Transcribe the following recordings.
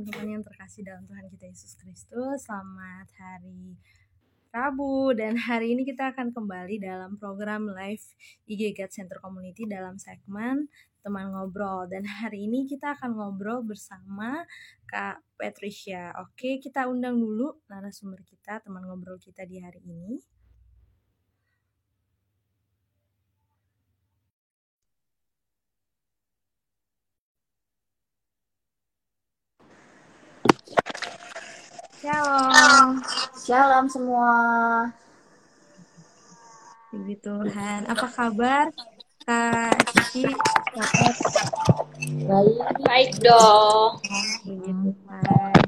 teman-teman yang terkasih dalam Tuhan kita Yesus Kristus. Selamat hari Rabu dan hari ini kita akan kembali dalam program live IG God Center Community dalam segmen teman ngobrol dan hari ini kita akan ngobrol bersama Kak Patricia. Oke, kita undang dulu narasumber kita, teman ngobrol kita di hari ini. Shalom. Shalom semua. Puji Tuhan. Apa kabar? Kak Cici, Kak Baik. Baik dong. Puji Tuhan.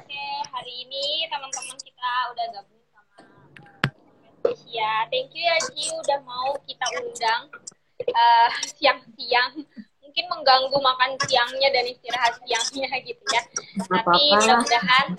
Oke, hari ini teman-teman kita udah gabung sama Patricia. Thank you ya Ci udah mau kita undang eh, siang-siang. Mungkin mengganggu makan siangnya dan istirahat siangnya gitu ya. Tapi mudah-mudahan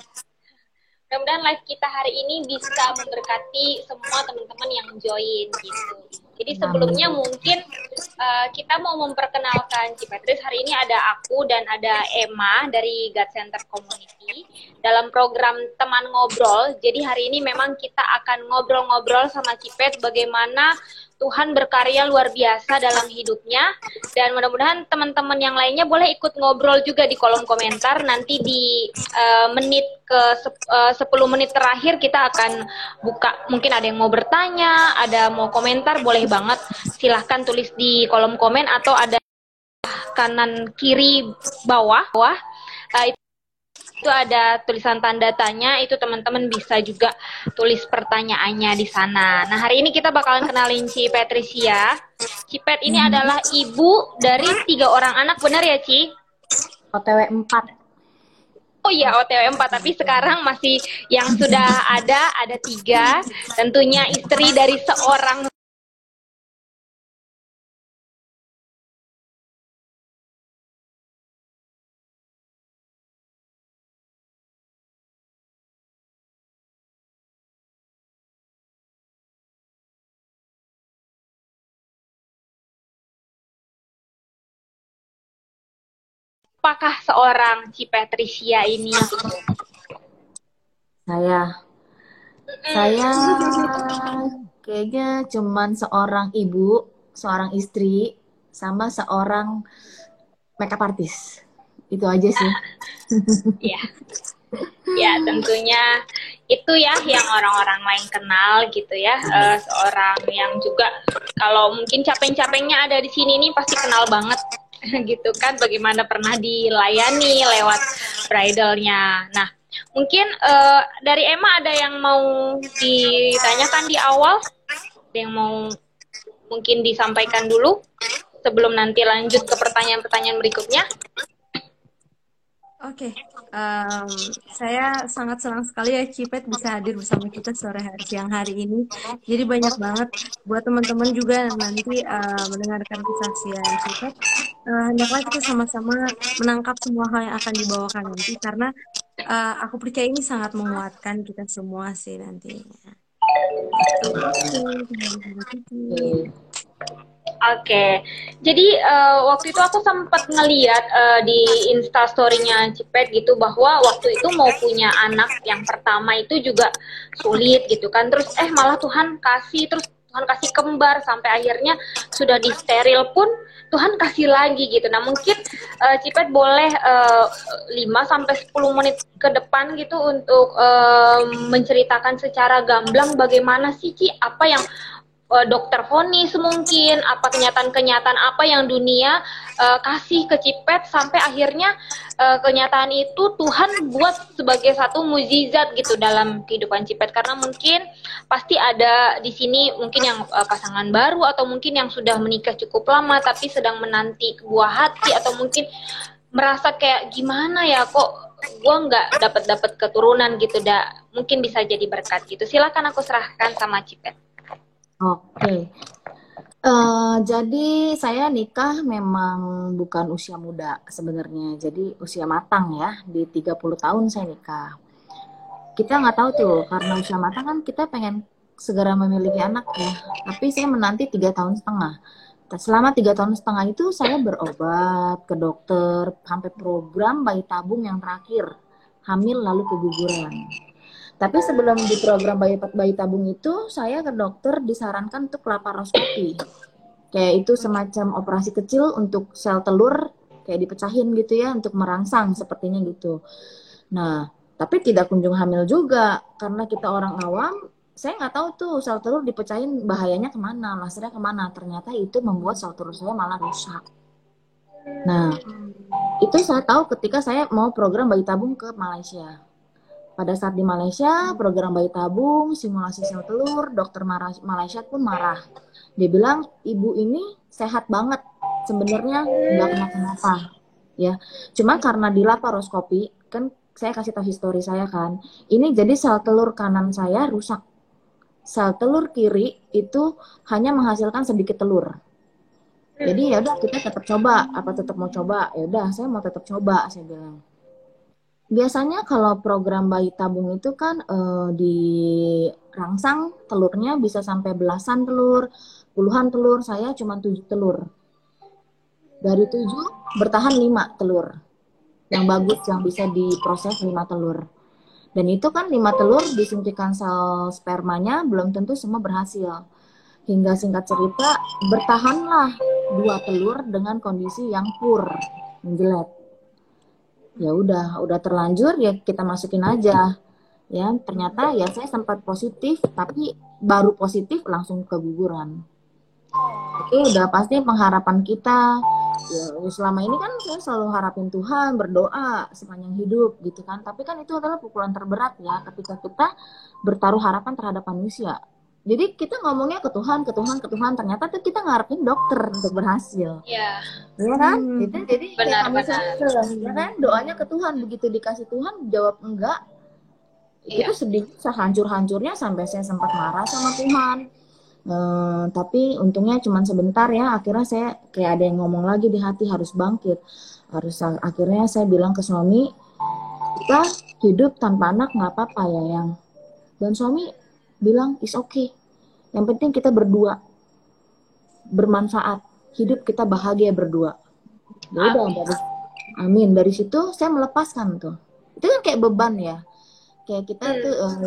mudah-mudahan live kita hari ini bisa memberkati semua teman-teman yang join gitu. Jadi sebelumnya mungkin eh, kita mau memperkenalkan Cipetris hari ini ada aku dan ada Emma dari God Center Community dalam program teman ngobrol. Jadi hari ini memang kita akan ngobrol-ngobrol sama Cipet bagaimana Tuhan berkarya luar biasa dalam hidupnya. Dan mudah-mudahan teman-teman yang lainnya boleh ikut ngobrol juga di kolom komentar. Nanti di eh, menit ke eh, 10 menit terakhir kita akan buka. Mungkin ada yang mau bertanya ada mau komentar boleh banget. Silahkan tulis di kolom komen atau ada kanan kiri bawah. Bawah Eh, itu ada tulisan tanda tanya itu teman-teman bisa juga tulis pertanyaannya di sana. Nah hari ini kita bakalan kenalin Ci Patricia. Cipet ini adalah ibu dari tiga orang anak, benar ya Ci? OTW 4. Oh iya OTW 4, tapi sekarang masih yang sudah ada, ada tiga. Tentunya istri dari seorang apakah seorang Ci Patricia ini? Saya saya kayaknya cuman seorang ibu, seorang istri, sama seorang makeup artist. Itu aja sih. Ya. Ya, tentunya itu ya yang orang-orang lain kenal gitu ya. Eh, seorang yang juga kalau mungkin capek-capeknya ada di sini nih pasti kenal banget gitu kan bagaimana pernah dilayani lewat bridalnya. Nah, mungkin eh, dari Emma ada yang mau ditanyakan di awal? Ada yang mau mungkin disampaikan dulu sebelum nanti lanjut ke pertanyaan-pertanyaan berikutnya? Oke, em, saya sangat senang sekali ya Cipet bisa hadir bersama kita sore hari siang hari ini. Jadi banyak banget buat teman-teman juga nanti eh, mendengarkan kesaksian Cipet. eh, hendaklah kita sama-sama menangkap semua hal yang akan dibawakan nanti karena eh, aku percaya ini sangat menguatkan kita semua sih nantinya. Oke, kembali Oke, jadi eh, waktu itu aku sempat ngeliat eh, di instastorynya Cipet gitu bahwa waktu itu mau punya anak yang pertama itu juga sulit gitu kan, terus eh malah Tuhan kasih, terus Tuhan kasih kembar sampai akhirnya sudah di steril pun Tuhan kasih lagi gitu. Nah mungkin eh, Cipet boleh eh, 5 sampai 10 menit ke depan gitu untuk eh, menceritakan secara gamblang bagaimana sih Ci? Apa yang eh, dokter vonis mungkin apa kenyataan-kenyataan apa yang dunia eh, kasih ke Cipet sampai akhirnya eh, kenyataan itu Tuhan buat sebagai satu mukjizat gitu dalam kehidupan Cipet. Karena mungkin pasti ada di sini mungkin yang eh, pasangan baru atau mungkin yang sudah menikah cukup lama tapi sedang menanti buah hati atau mungkin merasa kayak gimana ya kok gua nggak dapat dapat keturunan gitu dah mungkin bisa jadi berkat gitu. Silakan aku serahkan sama Cipet Oke. Eh, jadi saya nikah memang bukan usia muda sebenarnya. Jadi usia matang ya. Di 30 tahun saya nikah. Kita nggak tahu tuh karena usia matang kan kita pengen segera memiliki anak ya. Tapi saya menanti tiga tahun setengah. selama tiga tahun setengah itu saya berobat ke dokter sampai program bayi tabung yang terakhir hamil lalu keguguran. Tapi sebelum di program bayi bayi tabung itu saya ke dokter disarankan untuk laparoskopi. Kayak itu semacam operasi kecil untuk sel telur kayak dipecahin gitu ya untuk merangsang sepertinya gitu. Nah, tapi tidak kunjung hamil juga karena kita orang awam saya nggak tahu tuh sel telur dipecahin bahayanya ke mana, lasernya ke mana. Ternyata itu membuat sel telur saya malah rusak. Nah, itu saya tahu ketika saya mau program bayi tabung ke Malaysia. Pada saat di Malaysia, program bayi tabung, simulasi sel telur, dokter Malaysia pun marah. Dia bilang, ibu ini sehat banget. Sebenarnya nggak kenapa-kenapa. Ya, cuma karena di laparoskopi, kan saya kasih tahu histori saya kan, ini jadi sel telur kanan saya rusak sel telur kiri itu hanya menghasilkan sedikit telur. Jadi ya udah kita tetap coba, apa tetap mau coba? Ya udah, saya mau tetap coba, saya bilang. Biasanya kalau program bayi tabung itu kan eh, di rangsang telurnya bisa sampai belasan telur, puluhan telur, saya cuma tujuh telur. Dari tujuh bertahan lima telur. Yang bagus yang bisa diproses lima telur. Dan itu kan lima telur disuntikan sel spermanya belum tentu semua berhasil. Hingga singkat cerita bertahanlah dua telur dengan kondisi yang pur, menjelat. Ya udah, udah terlanjur ya kita masukin aja. Ya, ternyata ya saya sempat positif tapi baru positif langsung keguguran. Itu udah pasti pengharapan kita. Ya selama ini kan saya selalu harapin Tuhan berdoa sepanjang hidup gitu kan. Tapi kan itu adalah pukulan terberat ya ketika kita bertaruh harapan terhadap manusia jadi kita ngomongnya ke Tuhan ke Tuhan ke Tuhan ternyata tuh kita ngarepin dokter untuk berhasil ya ya kan hmm. itu jadi benar, kayak kami ya kan doanya ke Tuhan begitu dikasih Tuhan jawab enggak ya. itu sedih sehancur-hancurnya sampai saya sempat marah sama Tuhan Uh, tapi untungnya cuma sebentar ya. Akhirnya saya kayak ada yang ngomong lagi di hati harus bangkit. Harus akhirnya saya bilang ke suami kita hidup tanpa anak nggak apa-apa ya yang. Dan suami bilang is okay. Yang penting kita berdua bermanfaat. Hidup kita bahagia berdua. Ya udah dari Amin. Dari situ saya melepaskan tuh. Itu kan kayak beban ya kayak kita hmm. tuh uh,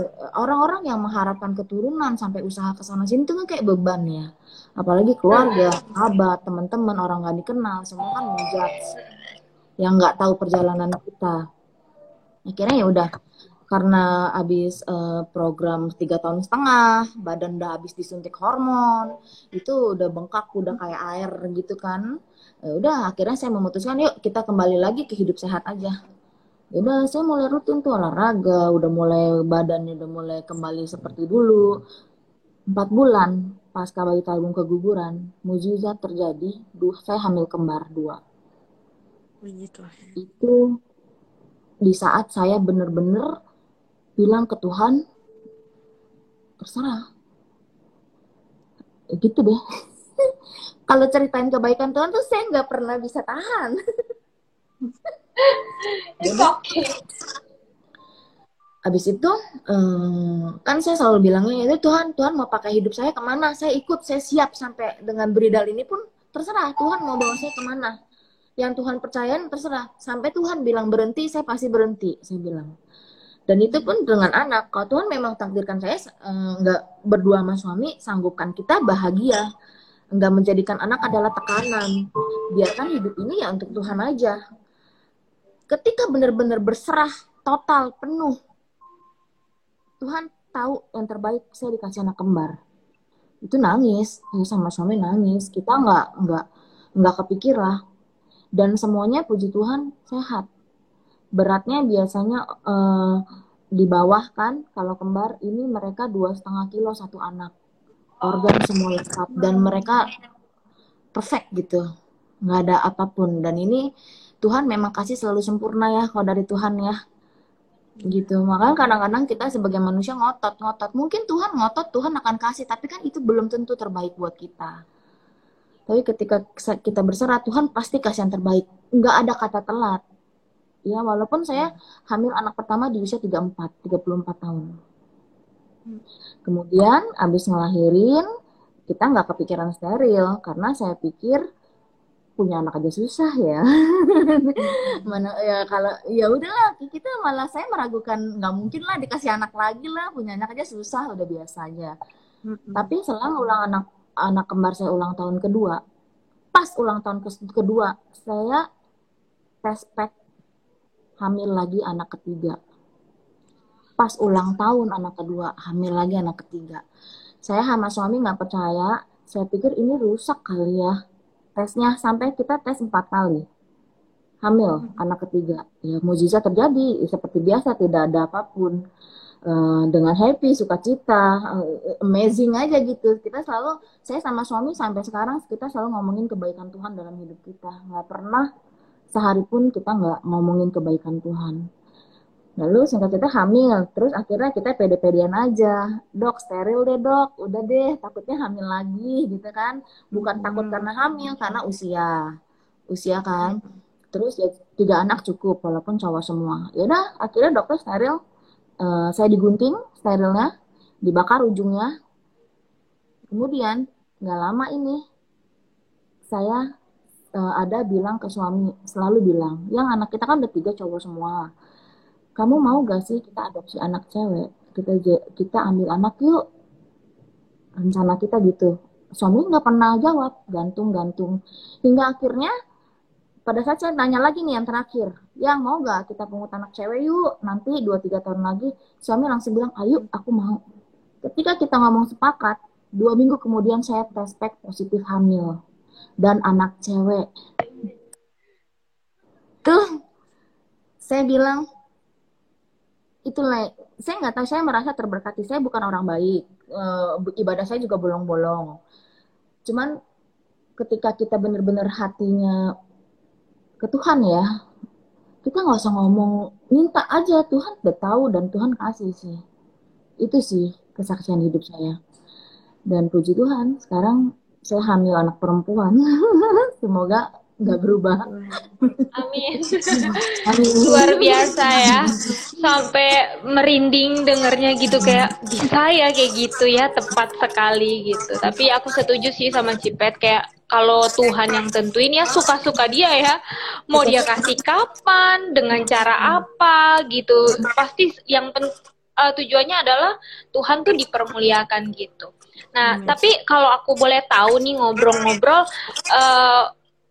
orang-orang yang mengharapkan keturunan sampai usaha ke sana sini tuh kan kayak beban ya apalagi keluarga hmm. sahabat teman-teman orang nggak dikenal semua kan menjudge yang nggak tahu perjalanan kita akhirnya ya udah karena habis uh, program tiga tahun setengah badan udah habis disuntik hormon itu udah bengkak udah kayak air gitu kan. Ya udah akhirnya saya memutuskan yuk kita kembali lagi ke hidup sehat aja. Ya udah saya mulai rutin tuh olahraga udah mulai badannya udah mulai kembali seperti dulu. Empat bulan pasca bayi tabung keguguran mujizat terjadi duh saya hamil kembar dua. Begitu. itu di saat saya bener-bener bilang ke Tuhan terserah. Ya gitu deh. Kalau ceritain kebaikan Tuhan tuh saya nggak pernah bisa tahan. It's okay. Habis itu um, kan saya selalu bilangnya itu Tuhan Tuhan mau pakai hidup saya ke mana? Saya ikut saya siap sampai dengan beridal ini pun terserah Tuhan mau bawa saya ke mana. Yang Tuhan percayain terserah. Sampai Tuhan bilang berhenti saya pasti berhenti saya bilang dan itu pun dengan anak. Kalau Tuhan memang takdirkan saya nggak um, berdua sama suami sanggupkan kita bahagia. Nggak menjadikan anak adalah tekanan. Biarkan hidup ini ya untuk Tuhan aja. Ketika benar-benar berserah total penuh Tuhan tahu yang terbaik saya dikasih anak kembar. Itu nangis. Saya sama suami nangis. Kita nggak nggak nggak kepikir lah. Dan semuanya puji Tuhan sehat beratnya biasanya eh, di bawah kan kalau kembar ini mereka dua setengah kilo satu anak. Organ semua lengkap dan mereka perfect gitu. Nggak ada apa pun. Dan ini Tuhan memang kasih selalu sempurna ya kalau dari Tuhan ya. Gitu. Makanya kadang-kadang kita sebagai manusia ngotot ngotot. Mungkin Tuhan ngotot Tuhan akan kasih tapi kan itu belum tentu terbaik buat kita. Tapi ketika kita berserah Tuhan pasti kasih yang terbaik. Nggak ada kata telat ya walaupun saya hamil anak pertama di usia 34 34 tahun kemudian abis ngelahirin kita nggak kepikiran steril karena saya pikir punya anak aja susah ya. Mana ya kalau ya udahlah kita malah saya meragukan nggak mungkin lah dikasih anak lagi lah punya anak aja susah udah biasanya. Mm-hmm. Tapi selang ulang anak anak kembar saya ulang tahun kedua, pas ulang tahun kedua saya tes pack hamil lagi anak ketiga. Pas ulang tahun anak kedua hamil lagi anak ketiga. Saya sama suami nggak percaya. Saya pikir ini rusak kali ya tesnya sampai kita tes empat kali hamil hmm. anak ketiga ya mujizat terjadi seperti biasa tidak ada apa pun uh, dengan happy sukacita uh, amazing aja gitu kita selalu saya sama suami sampai sekarang kita selalu ngomongin kebaikan Tuhan dalam hidup kita nggak pernah sehari pun kita nggak ngomongin kebaikan Tuhan Lalu singkat cerita hamil, terus akhirnya kita pede-pedean aja. Dok, steril deh dok, udah deh, takutnya hamil lagi gitu kan. Bukan hmm. takut karena hamil, karena usia. Usia kan. Terus ya tiga anak cukup, walaupun cowok semua. Ya udah, akhirnya dokter steril. Uh, saya digunting sterilnya, dibakar ujungnya. Kemudian, nggak lama ini, saya uh, ada bilang ke suami, selalu bilang, yang anak kita kan udah tiga cowok semua. Kamu mau gak sih kita adopsi anak cewek? Kita kita ambil anak yuk. Rencana kita gitu. Suami nggak pernah jawab gantung-gantung. Hingga akhirnya pada saat saya nanya lagi nih yang terakhir yang mau gak kita pungut anak cewek yuk? Nanti 2-3 tahun lagi suami langsung bilang ayo aku mau. Ketika kita ngomong sepakat dua minggu kemudian saya pack positif hamil dan anak cewek. Tuh saya bilang itulah saya nggak tahu saya merasa terberkati. Saya bukan orang baik. E, ibadah saya juga bolong-bolong. Cuman ketika kita benar-benar hatinya ke Tuhan ya kita nggak usah ngomong minta aja Tuhan udah tahu dan Tuhan kasih sih. Itu sih kesaksian hidup saya. Dan puji Tuhan sekarang saya hamil anak perempuan semoga nggak berubah. Amin. Amin. Luar biasa ya. Sampai merinding dengernya gitu kayak bisa ya kayak gitu ya tepat sekali gitu. Tapi aku setuju sih sama Cipet kayak kalau Tuhan yang tentuin ya suka-suka dia ya. Mau dia kasih kapan, dengan cara apa gitu. Pasti yang pen, uh, tujuannya adalah Tuhan tuh dipermuliakan gitu. Nah, tapi kalau aku boleh tahu nih ngobrol-ngobrol uh,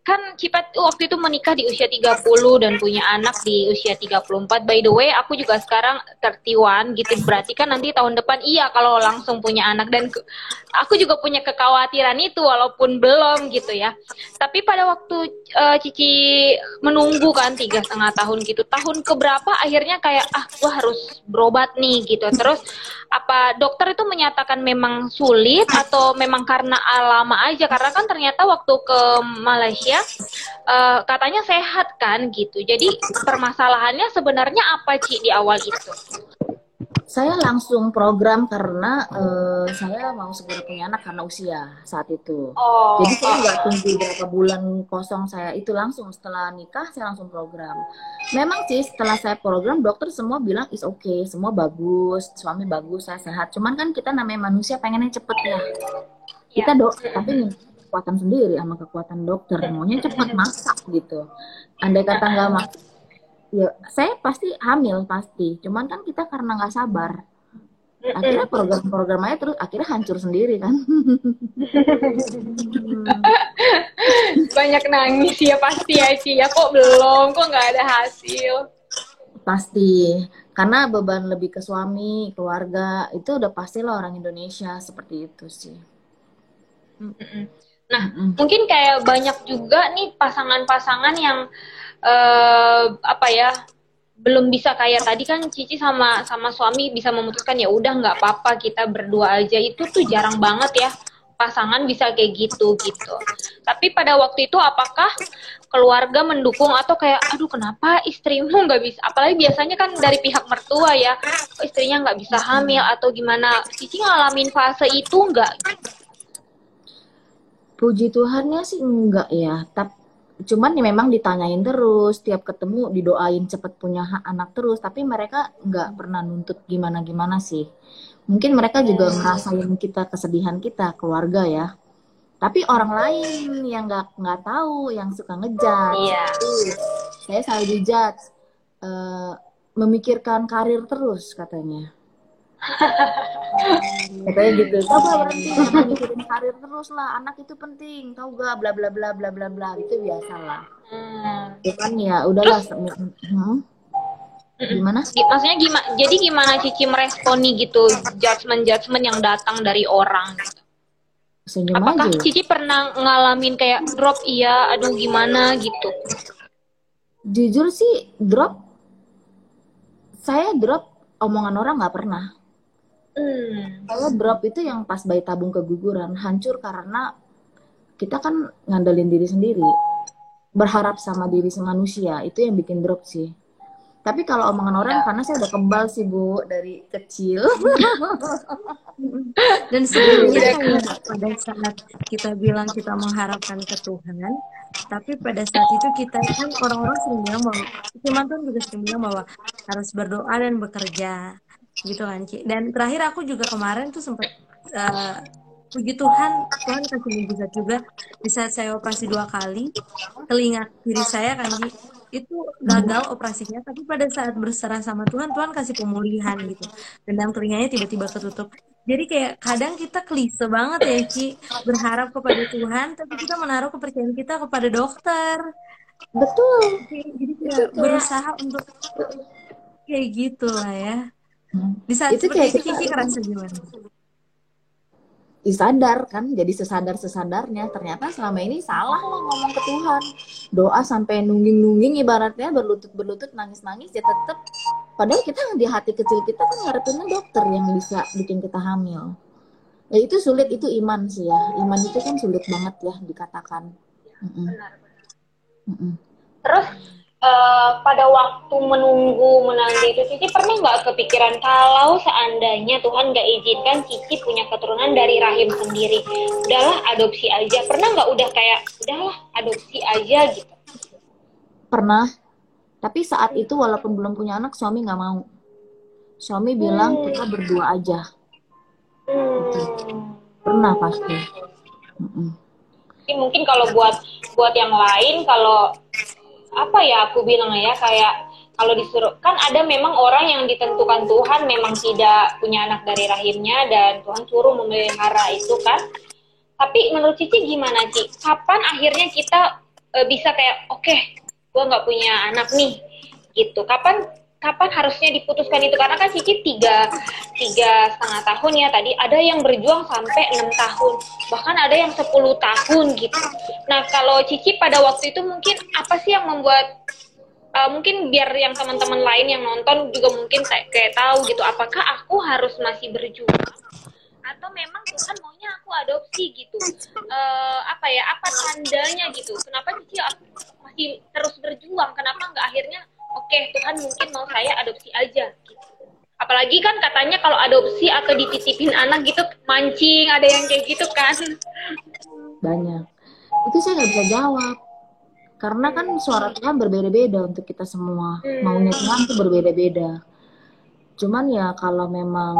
kan Cipet waktu itu menikah di usia 30 dan punya anak di usia 34. By the way, aku juga sekarang 31 gitu. Berarti kan nanti tahun depan iya kalau langsung punya anak dan aku juga punya kekhawatiran itu walaupun belum gitu ya. Tapi pada waktu uh, Cici menunggu kan tiga setengah tahun gitu, tahun keberapa akhirnya kayak ah gua harus berobat nih gitu. Terus apa dokter itu menyatakan memang sulit atau memang karena lama aja karena kan ternyata waktu ke Malaysia uh, katanya sehat kan gitu. Jadi permasalahannya sebenarnya apa Ci di awal itu? Saya langsung program karena uh, saya mau segera punya anak karena usia saat itu. Oh. Jadi saya nggak tunggu berapa bulan kosong saya itu langsung setelah nikah saya langsung program. Memang sih setelah saya program dokter semua bilang is oke, okay, semua bagus, suami bagus, saya sehat. Cuman kan kita namanya manusia pengennya cepet ya. Kita dok, tapi kekuatan sendiri sama kekuatan dokter. Maunya cepat masak gitu. Andai kata nggak masak ya saya pasti hamil pasti. Cuman kan kita karena nggak sabar. Akhirnya program-program aja terus akhirnya hancur sendiri kan. Banyak nangis ya pasti ya Ci. Ya kok belum? Kok nggak ada hasil? Pasti. Karena beban lebih ke suami keluarga itu udah pasti lah orang Indonesia seperti itu sih Nah, mm-hmm. mungkin kayak banyak juga nih pasangan-pasangan yang uh, apa ya belum bisa kayak tadi kan Cici sama sama suami bisa memutuskan ya udah nggak apa-apa kita berdua aja. Itu tuh jarang banget ya pasangan bisa kayak gitu gitu. Tapi pada waktu itu apakah keluarga mendukung atau kayak aduh kenapa istrimu nggak bisa? Apalagi biasanya kan dari pihak mertua ya istrinya nggak bisa hamil? Atau gimana? Cici ngalamin fase itu nggak Puji Tuhannya sih enggak ya. Tapi cuman ya memang ditanyain terus tiap ketemu didoain cepet punya anak terus tapi mereka nggak pernah nuntut gimana gimana sih. Mungkin mereka juga ngerasain kita kesedihan kita keluarga ya. Tapi orang lain yang nggak nggak tahu yang suka ngejat Iya. saya selalu dijat eh, memikirkan karir terus katanya katanya gitu coba berhenti mikirin karir terus lah anak itu penting tahu gak bla bla bla bla bla bla itu biasa lah Hmm. cuman ya udahlah hmm? gimana Gi- Maksudnya gimana? Jadi gimana Cici meresponi gitu judgement-judgement yang datang dari orang? gitu? senyum Apakah aja Cici pernah ngalamin kayak drop iya, aduh gimana gitu? jujur sih drop saya drop omongan orang nggak pernah Hmm. saya drop itu yang pas bayi tabung keguguran hancur karena kita kan ngandelin diri sendiri. Berharap sama diri manusia itu yang bikin drop sih. Tapi kalau omongan orang karena saya udah kebal sih bu dari kecil. Dan sebenarnya kayak pada saat kita bilang kita mengharapkan ke Tuhan, tapi pada saat itu kita kan orang-orang sering bilang bahwa firman Tuhan juga sering bilang bahwa harus berdoa dan bekerja gitu kan Ci. Dan terakhir aku juga kemarin tuh sempat eh, puji Tuhan Tuhan kasih mujizat juga di saat saya operasi dua kali telinga kiri saya kan Ci, itu gagal operasinya. Tapi pada saat berserah sama Tuhan Tuhan kasih pemulihan gitu. Dan telinganya tiba-tiba ketutup. Jadi kayak kadang kita klise banget ya Ci berharap kepada Tuhan tapi kita menaruh kepercayaan kita kepada dokter. Betul. Jadi kayak berusaha untuk kayak gitu lah ya di saat Itu kayak itu kita- Kiki ngerasa gimana? disadar kan? Jadi sesadar sesadarnya ternyata selama ini salah lah ngomong ke Tuhan. Doa sampai nungging nungging ibaratnya berlutut berlutut nangis nangis ya tetap padahal kita di hati kecil kita kan ngarepinnya dokter yang bisa bikin kita hamil. Ya itu sulit. Itu iman sih ya. Iman itu kan sulit banget ya dikatakan. Mm-mm. Benar. Mm-mm. Terus eh, pada waktu menunggu menanti itu Cici pernah nggak kepikiran kalau seandainya Tuhan nggak izinkan Cici punya keturunan dari rahim sendiri, udahlah adopsi aja. Pernah nggak udah kayak udahlah adopsi aja gitu? pernah tapi saat itu walaupun belum punya anak suami nggak mau suami bilang kita berdua aja Hmm. pernah pasti. Tapi mungkin kalau buat buat yang lain kalau apa ya aku bilang ya kayak kalau disuruh kan ada memang orang yang ditentukan Tuhan memang tidak punya anak dari rahimnya dan Tuhan suruh memelihara itu kan. Tapi menurut Cici gimana Ci? Kapan akhirnya kita eh, bisa kayak oke, gua nggak punya anak nih gitu. Kapan kapan harusnya diputuskan itu? Karena kan Cici tiga tiga setengah tahun ya tadi ada yang berjuang sampai enam tahun. Bahkan ada yang 10 tahun gitu. Nah kalau Cici pada waktu itu mungkin apa sih yang membuat uh, mungkin biar yang teman-teman lain yang nonton juga mungkin kayak, tahu gitu apakah aku harus masih berjuang? Atau memang Tuhan maunya aku adopsi gitu? Eh, apa ya apa tandanya gitu? Kenapa Cici masih terus berjuang? Kenapa nggak akhirnya oke Tuhan mungkin mau saya adopsi aja gitu. Apalagi kan katanya kalau adopsi atau dititipin anak gitu mancing ada yang kayak gitu kan. Banyak. Itu saya nggak bisa jawab. Karena kan suara Tuhan berbeda-beda untuk kita semua. Hmm. maunya Tuhan tuh berbeda-beda. Cuman ya kalau memang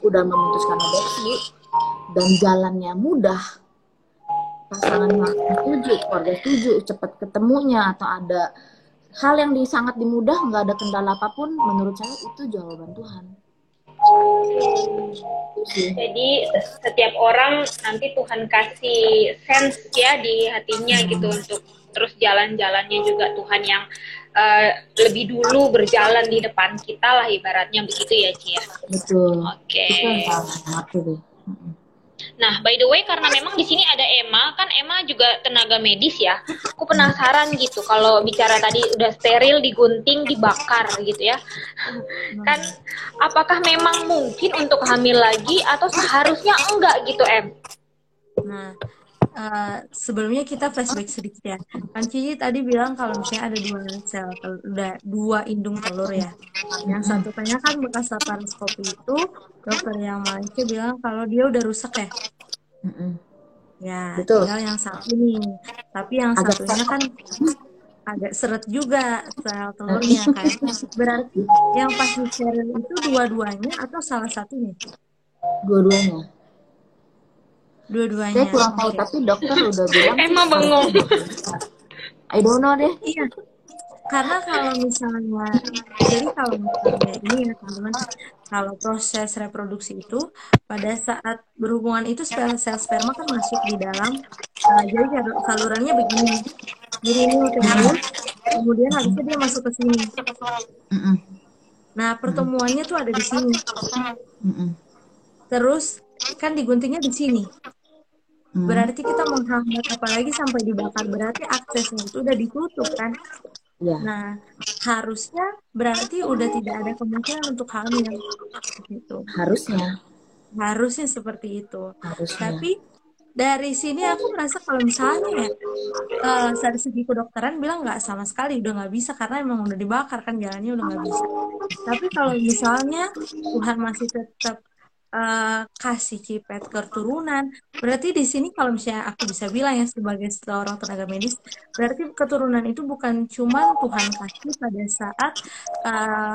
udah memutuskan adopsi dan jalannya mudah pasangannya setuju keluarga setuju cepat ketemunya atau ada hal yang di, sangat dimudah nggak ada kendala apa pun menurut saya itu jawaban Tuhan. Jadi se- setiap orang nanti Tuhan kasih sense ya di hatinya gitu untuk terus jalan-jalannya juga. Tuhan yang eh, lebih dulu berjalan di depan kita lah ibaratnya begitu ya Ci ya betul. Oke. Yang Nah, by the way, karena memang di sini ada Emma, kan Emma juga tenaga medis ya. Aku penasaran gitu, kalau bicara tadi udah steril, digunting, dibakar gitu ya. Kan, apakah memang mungkin untuk hamil lagi atau seharusnya enggak gitu, Em? Nah, eh, sebelumnya kita flashback sedikit ya. Kan Cici tadi bilang kalau misalnya ada dua sel, udah dua indung telur ya. Yang satu kan bekas laparoskopi itu dokter yang Malaysia bilang kalau dia udah rusak ya. Ya, Betul. tinggal yang satu nih. Tapi yang Agak satunya kan agak seret juga sel telurnya kan. Berarti yang pas steril itu dua-duanya atau salah satunya? dua-duanya. Dua-duanya. Saya kurang tahu, tapi dokter udah bilang. Emang bengong. I don't know deh. Iya, karena kalau misalnya, jadi kalau misalnya ini ya teman-teman, kalau proses reproduksi itu pada saat berhubungan itu sel sel sperma kan masuk di dalam, uh, jadi jalur- salurannya begini, jadi ini uterus, kemudian habisnya dia masuk ke sini. Nah pertemuannya tuh ada di sini, terus kan diguntingnya di sini. Mm. Berarti kita menghambat apalagi sampai dibakar, berarti aksesnya itu udah ditutup kan. Ya, Nah, harusnya berarti udah tidak ada kemungkinan untuk hamil. Gitu. harusnya, Harusnya seperti itu. harusnya. Tapi dari sini aku merasa kalau misalnya ya, eh, dari segi kedokteran bilang nggak sama sekali, udah nggak bisa karena emang udah dibakar kan jalannya udah nggak bisa. Tapi kalau misalnya Tuhan masih tetap eh, kasih cipet keturunan, berarti di sini kalau misalnya aku bisa bilang ya sebagai seorang tenaga medis, berarti keturunan itu bukan cuma Tuhan kasih pada saat eh,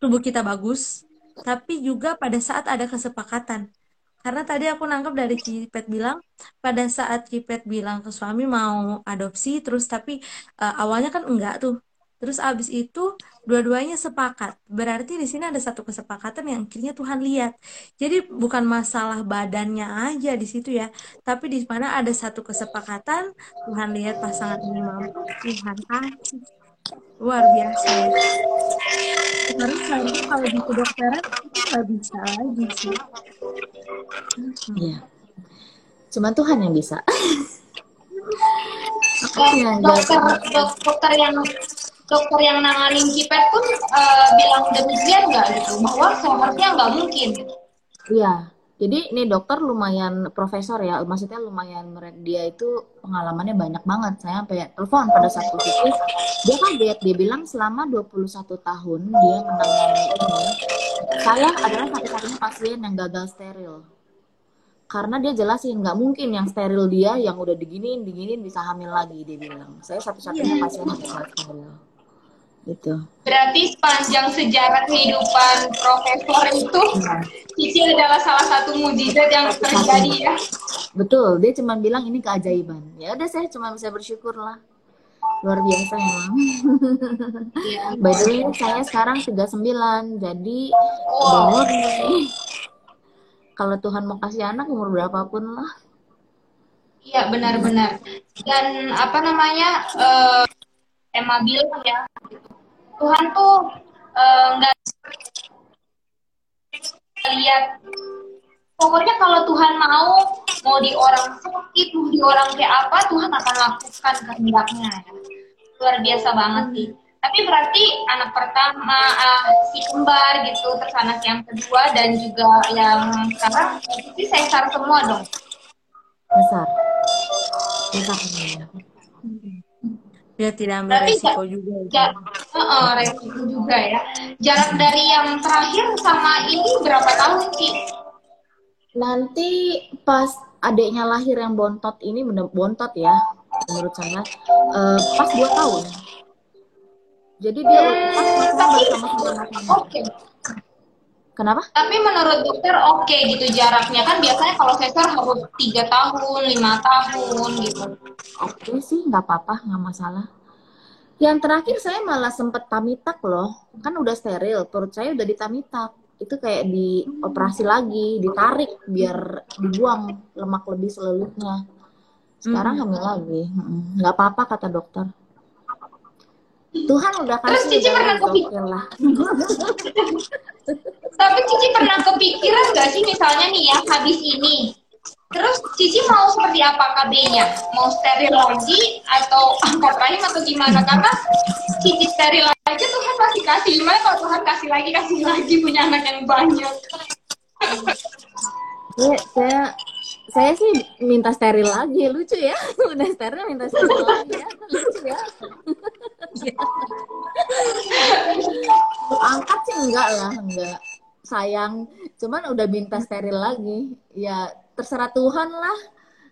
tubuh kita bagus, tapi juga pada saat ada kesepakatan. Karena tadi aku nangkep dari Cipet bilang, pada saat Cipet bilang ke suami mau adopsi, terus tapi eh, awalnya kan enggak tuh. Terus abis itu dua-duanya sepakat. Berarti di sini ada satu kesepakatan yang akhirnya Tuhan lihat. Jadi bukan masalah badannya aja di situ ya, tapi di mana ada satu kesepakatan, Tuhan lihat pasangan ini mampu, Tuhan kasih. Luar biasa ya. Sekarang seharusnya kalau di kedokteran itu nggak bisa lagi sih. Hmm. Iya. Cuman Tuhan yang bisa. Aku yang dokter dok- dokter yang dokter yang nanganin Cipet pun eh, bilang demikian nggak gitu bahwa seharusnya nggak mungkin Iya. Jadi ini dokter lumayan profesor ya, maksudnya lumayan dia itu pengalamannya banyak banget. Saya sampai telepon pada satu titik, dia kaget, dia bilang selama 21 tahun dia menangani ini, saya adalah satu-satunya pasien yang gagal steril. Karena dia jelasin nggak mungkin yang steril dia yang udah diginiin, diginiin bisa hamil lagi dia bilang. Saya satu-satunya pasien yang gagal steril. Gitu. berarti sepanjang sejarah kehidupan profesor itu Cici adalah salah satu mujizat yang terjadi ya Betul, dia cuma bilang ini keajaiban. Ya udah saya cuma bisa bersyukur lah. Luar biasa emang. By the way, saya sekarang 39, jadi Wow. umur. Kalau Tuhan mau kasih anak umur berapapun lah. Iya benar-benar. Dan apa namanya eh Emma bilang ya, Tuhan tuh eh, nggak lihat. Pokoknya kalau Tuhan mau, mau di orang sakit, mau di orang kayak apa, Tuhan akan lakukan kehendaknya. ya. Luar biasa banget sih. Tapi berarti anak pertama, ah, si kembar gitu, terus anak yang kedua, dan juga yang sekarang, itu sesar semua dong. Besar. Besar. Dia tidak ambil Berarti resiko juga. ya. Heeh, resiko juga ya. Jarak dari yang terakhir sama ini berapa tahun sih? Nanti pas adiknya lahir yang bontot ini bener bontot ya menurut saya eh, pas 2 tahun. Jadi dia pas Hmm, pacaran tapi bersama sama oke. Kenapa? Tapi menurut dokter oke gitu jaraknya kan biasanya kalau sesar harus tiga tahun, lima tahun gitu. Oke sih, nggak apa-apa, nggak masalah. Yang terakhir saya malah sempet tamitak loh, kan udah steril, perut saya udah ditamitak. Itu kayak dioperasi lagi, ditarik biar dibuang lemak lebih selulutnya. Sekarang hamil lagi, nggak apa-apa kata dokter. Tuhan udah Terus kasih Cici udah pernah kepi- gokil lah. Tapi Cici pernah kepikiran nggak sih misalnya nih ya habis ini, terus Cici mau seperti apa KB-nya? Mau steril lagi atau angkat rahim atau gimana? Karena Cici steril aja Tuhan pasti kasih. Gimana kalau Tuhan kasih lagi kasih lagi punya anak yang banyak? Saya, saya saya sih minta steril lagi, lucu ya. Udah steril minta steril lagi ya, lucu ya. Angkat sih enggak lah, enggak. Sayang, cuman udah minta steril lagi. Ya terserah Tuhan lah.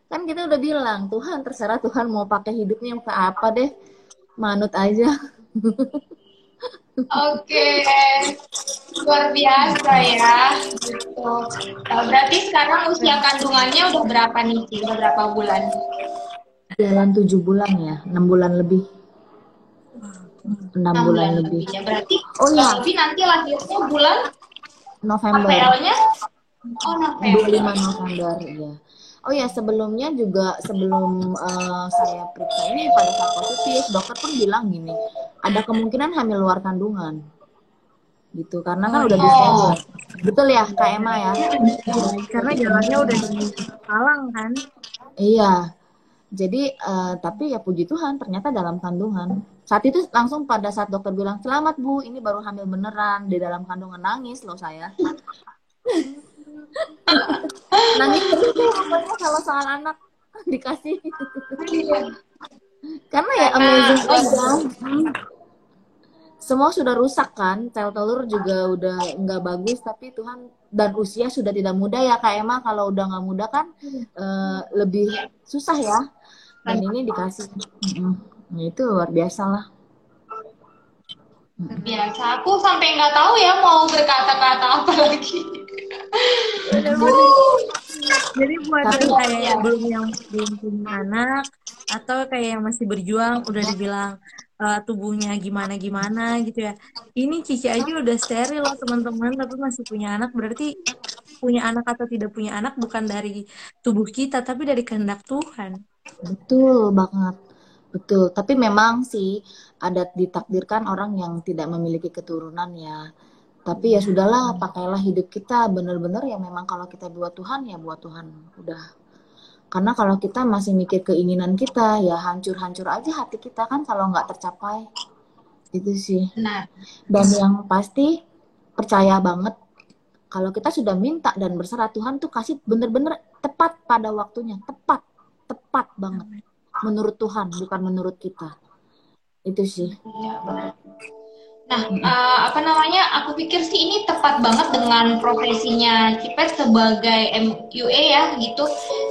kan kita udah bilang Tuhan terserah Tuhan mau pakai hidupnya ke apa deh manut aja Oke, luar biasa ya. Gitu. Berarti sekarang usia kandungannya udah berapa nih, Ci? Udah berapa bulan? jalan tujuh bulan ya enam bulan lebih enam bulan, lebih Ya, berarti Oh, kurang lebih nanti lahirnya bulan November APL-nya? Oh, November. 25 November ya Oh ya sebelumnya juga sebelum eh, saya periksa ini pada saat positif dokter pun bilang gini ada kemungkinan hamil luar kandungan. Gitu karena kan udah Oh. dischedule betul ya Kak Emma ya? Karena jalannya udah di Malang kan. iya. Jadi eh, tapi ya puji Tuhan ternyata dalam kandungan. Saat itu langsung pada saat dokter bilang selamat bu ini baru hamil beneran di dalam kandungan nangis loh saya nangis pokoknya kalau soal anak dikasih karena ya amazing oh, aja Hmm. semua sudah rusak kan sel telur juga udah nggak bagus tapi Tuhan dan usia sudah tidak muda ya Kak Emma kalau udah nggak muda kan eh, lebih susah ya dan ini dikasih. Nah, itu luar biasa lah biasa. Aku sampai nggak tahu ya mau berkata-kata apa lagi. Jadi buat Tapi- kayak yang belum yang belum punya anak atau kayak yang masih berjuang udah dibilang eh, tubuhnya gimana gimana gitu ya. Ini Cici aja udah steril loh teman-teman tapi masih punya anak berarti punya anak atau tidak punya anak bukan dari tubuh kita tapi dari kehendak Tuhan. Betul banget. Betul. Tapi memang sih ada ditakdirkan orang yang tidak memiliki keturunan ya. Tapi ya sudahlah, pakailah hidup kita benar-benar ya memang kalau kita buat Tuhan ya buat Tuhan. Udah. Karena kalau kita masih mikir keinginan kita ya hancur-hancur aja hati kita kan kalau nggak tercapai. Itu sih. Nah, Dan yang pasti percaya banget kalau kita sudah minta dan berserah Tuhan tuh kasih bener-bener tepat pada waktunya, tepat, tepat banget menurut Tuhan bukan menurut kita. Itu sih. ya benar. Nah, eh, apa namanya? Aku pikir sih ini tepat banget dengan profesinya Cipet sebagai MUA ya gitu.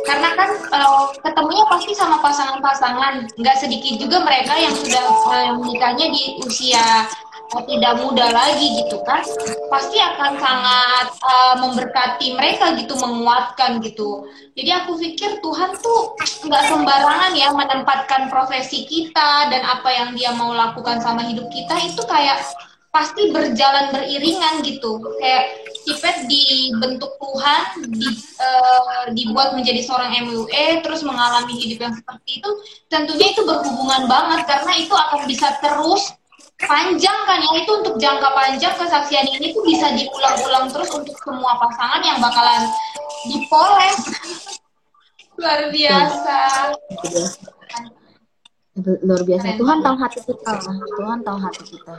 Karena kan eh, ketemunya pasti sama pasangan-pasangan. Nggak sedikit juga mereka yang sudah eh, menikahnya di usia tidak muda lagi gitu kan. Pasti akan sangat eh, memberkati mereka gitu, menguatkan gitu. Jadi aku pikir Tuhan tuh nggak sembarangan ya menempatkan profesi kita dan apa yang dia mau lakukan sama hidup kita itu kayak pasti berjalan beriringan gitu. Kayak Cipet dibentuk Tuhan, di, eh, dibuat menjadi seorang MUE, terus mengalami hidup yang seperti itu, tentunya itu berhubungan banget karena itu akan bisa terus panjang kan ya itu untuk jangka panjang kesaksian ini tuh bisa diulang-ulang terus untuk semua pasangan yang bakalan dipoles luar biasa luar biasa. Tuhan tahu hati kita. Tuhan tahu hati kita.